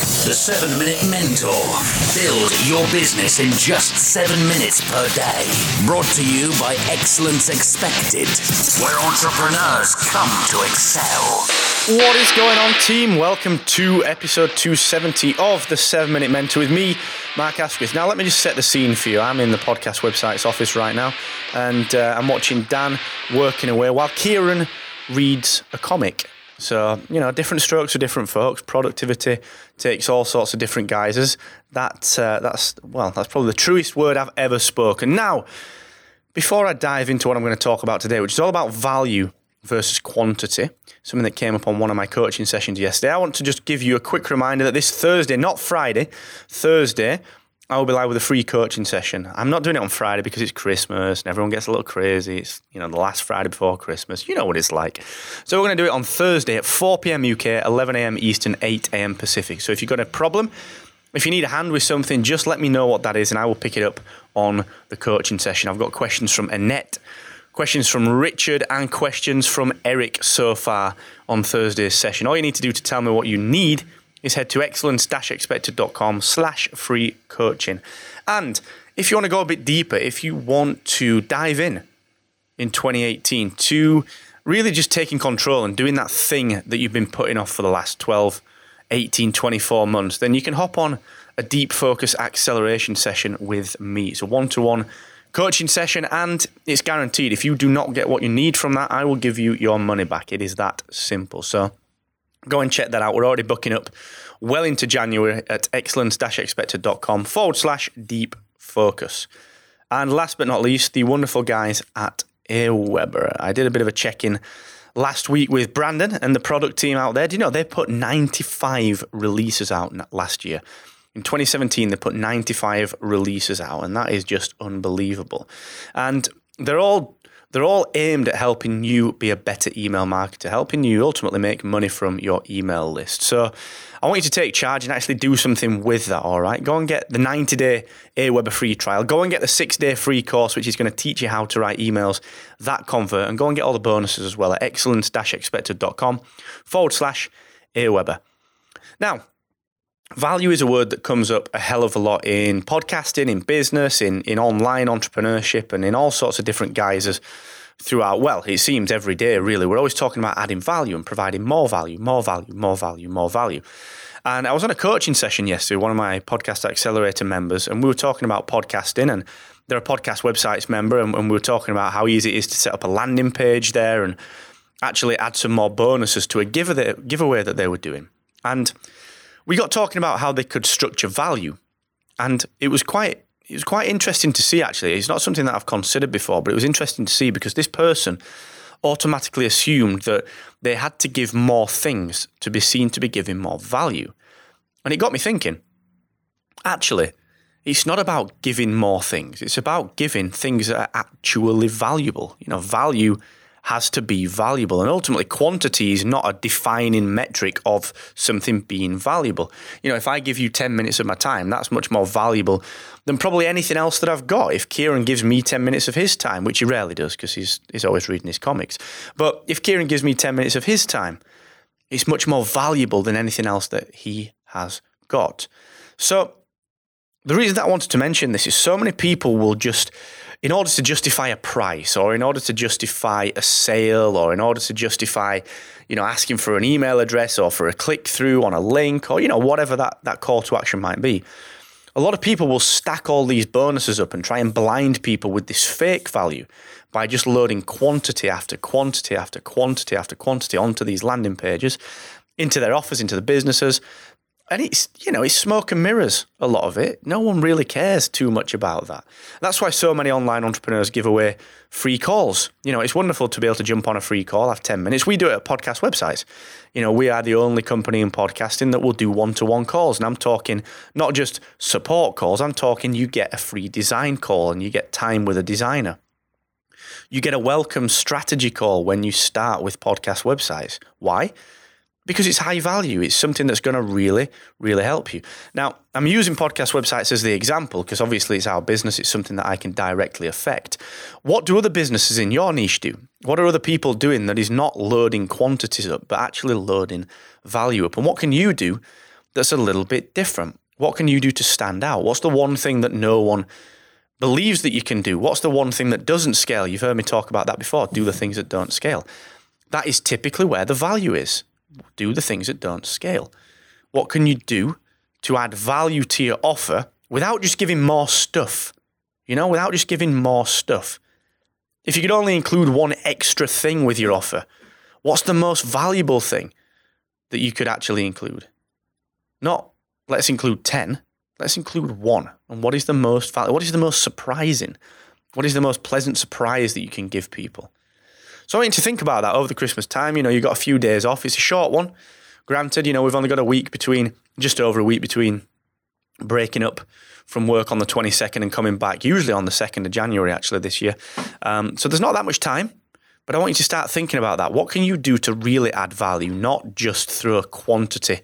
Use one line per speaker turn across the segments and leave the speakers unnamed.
The 7 Minute Mentor. Build your business in just 7 minutes per day. Brought to you by Excellence Expected, where entrepreneurs come to excel.
What is going on, team? Welcome to episode 270 of the 7 Minute Mentor with me, Mark Asquith. Now, let me just set the scene for you. I'm in the podcast website's office right now, and uh, I'm watching Dan working away while Kieran reads a comic. So, you know, different strokes for different folks. Productivity takes all sorts of different guises. That, uh, that's, well, that's probably the truest word I've ever spoken. Now, before I dive into what I'm going to talk about today, which is all about value versus quantity, something that came up on one of my coaching sessions yesterday, I want to just give you a quick reminder that this Thursday, not Friday, Thursday, I will be live with a free coaching session. I'm not doing it on Friday because it's Christmas and everyone gets a little crazy. It's you know the last Friday before Christmas. You know what it's like. So we're going to do it on Thursday at 4 p.m. UK, 11 a.m. Eastern, 8 a.m. Pacific. So if you've got a problem, if you need a hand with something, just let me know what that is and I will pick it up on the coaching session. I've got questions from Annette, questions from Richard, and questions from Eric so far on Thursday's session. All you need to do to tell me what you need is head to excellence-expected.com slash free coaching. And if you want to go a bit deeper, if you want to dive in in 2018 to really just taking control and doing that thing that you've been putting off for the last 12, 18, 24 months, then you can hop on a deep focus acceleration session with me. It's a one-to-one coaching session and it's guaranteed. If you do not get what you need from that, I will give you your money back. It is that simple. So Go and check that out. We're already booking up well into January at excellence-expected.com forward slash deep focus. And last but not least, the wonderful guys at Aweber. I did a bit of a check in last week with Brandon and the product team out there. Do you know they put 95 releases out last year? In 2017, they put 95 releases out, and that is just unbelievable. And they're all they're all aimed at helping you be a better email marketer, helping you ultimately make money from your email list. So I want you to take charge and actually do something with that, all right? Go and get the 90 day Aweber free trial. Go and get the six day free course, which is going to teach you how to write emails that convert. And go and get all the bonuses as well at excellence expected.com forward slash Aweber. Now, Value is a word that comes up a hell of a lot in podcasting, in business, in, in online entrepreneurship, and in all sorts of different guises throughout. Well, it seems every day, really. We're always talking about adding value and providing more value, more value, more value, more value. And I was on a coaching session yesterday, with one of my Podcast Accelerator members, and we were talking about podcasting. And they're a podcast websites member, and, and we were talking about how easy it is to set up a landing page there and actually add some more bonuses to a giveaway that they were doing. And we got talking about how they could structure value, and it was quite it was quite interesting to see. Actually, it's not something that I've considered before, but it was interesting to see because this person automatically assumed that they had to give more things to be seen to be giving more value, and it got me thinking. Actually, it's not about giving more things. It's about giving things that are actually valuable. You know, value has to be valuable. And ultimately, quantity is not a defining metric of something being valuable. You know, if I give you 10 minutes of my time, that's much more valuable than probably anything else that I've got. If Kieran gives me 10 minutes of his time, which he rarely does because he's, he's always reading his comics, but if Kieran gives me 10 minutes of his time, it's much more valuable than anything else that he has got. So, the reason that I wanted to mention this is so many people will just in order to justify a price or in order to justify a sale or in order to justify you know asking for an email address or for a click through on a link or you know whatever that, that call to action might be a lot of people will stack all these bonuses up and try and blind people with this fake value by just loading quantity after quantity after quantity after quantity onto these landing pages into their offers into the businesses and it's you know it's smoke and mirrors a lot of it. No one really cares too much about that. That's why so many online entrepreneurs give away free calls. You know it's wonderful to be able to jump on a free call have 10 minutes. We do it at podcast websites. You know we are the only company in podcasting that will do one-to-one calls. And i'm talking not just support calls i'm talking you get a free design call and you get time with a designer. You get a welcome strategy call when you start with podcast websites. Why? Because it's high value. It's something that's going to really, really help you. Now, I'm using podcast websites as the example because obviously it's our business. It's something that I can directly affect. What do other businesses in your niche do? What are other people doing that is not loading quantities up, but actually loading value up? And what can you do that's a little bit different? What can you do to stand out? What's the one thing that no one believes that you can do? What's the one thing that doesn't scale? You've heard me talk about that before. Do the things that don't scale. That is typically where the value is. Do the things that don't scale. What can you do to add value to your offer without just giving more stuff? You know, without just giving more stuff. If you could only include one extra thing with your offer, what's the most valuable thing that you could actually include? Not let's include 10, let's include one. And what is the most what is the most surprising? What is the most pleasant surprise that you can give people? So I want you to think about that over the Christmas time. You know, you've got a few days off. It's a short one. Granted, you know, we've only got a week between, just over a week between breaking up from work on the 22nd and coming back, usually on the 2nd of January, actually, this year. Um, so there's not that much time, but I want you to start thinking about that. What can you do to really add value, not just through a quantity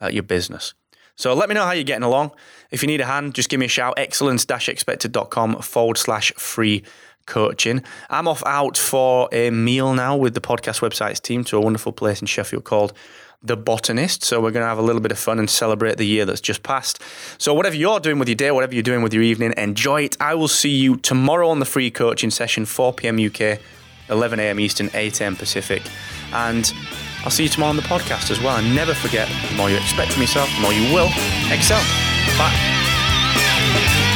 at your business? So let me know how you're getting along. If you need a hand, just give me a shout. Excellence-expected.com forward slash free coaching. I'm off out for a meal now with the podcast websites team to a wonderful place in Sheffield called the botanist. So we're going to have a little bit of fun and celebrate the year that's just passed. So whatever you're doing with your day, whatever you're doing with your evening, enjoy it. I will see you tomorrow on the free coaching session, 4 p.m. UK, 11 a.m. Eastern, 8 a.m. Pacific. And I'll see you tomorrow on the podcast as well. And never forget, the more you expect from yourself, the more you will excel. Bye.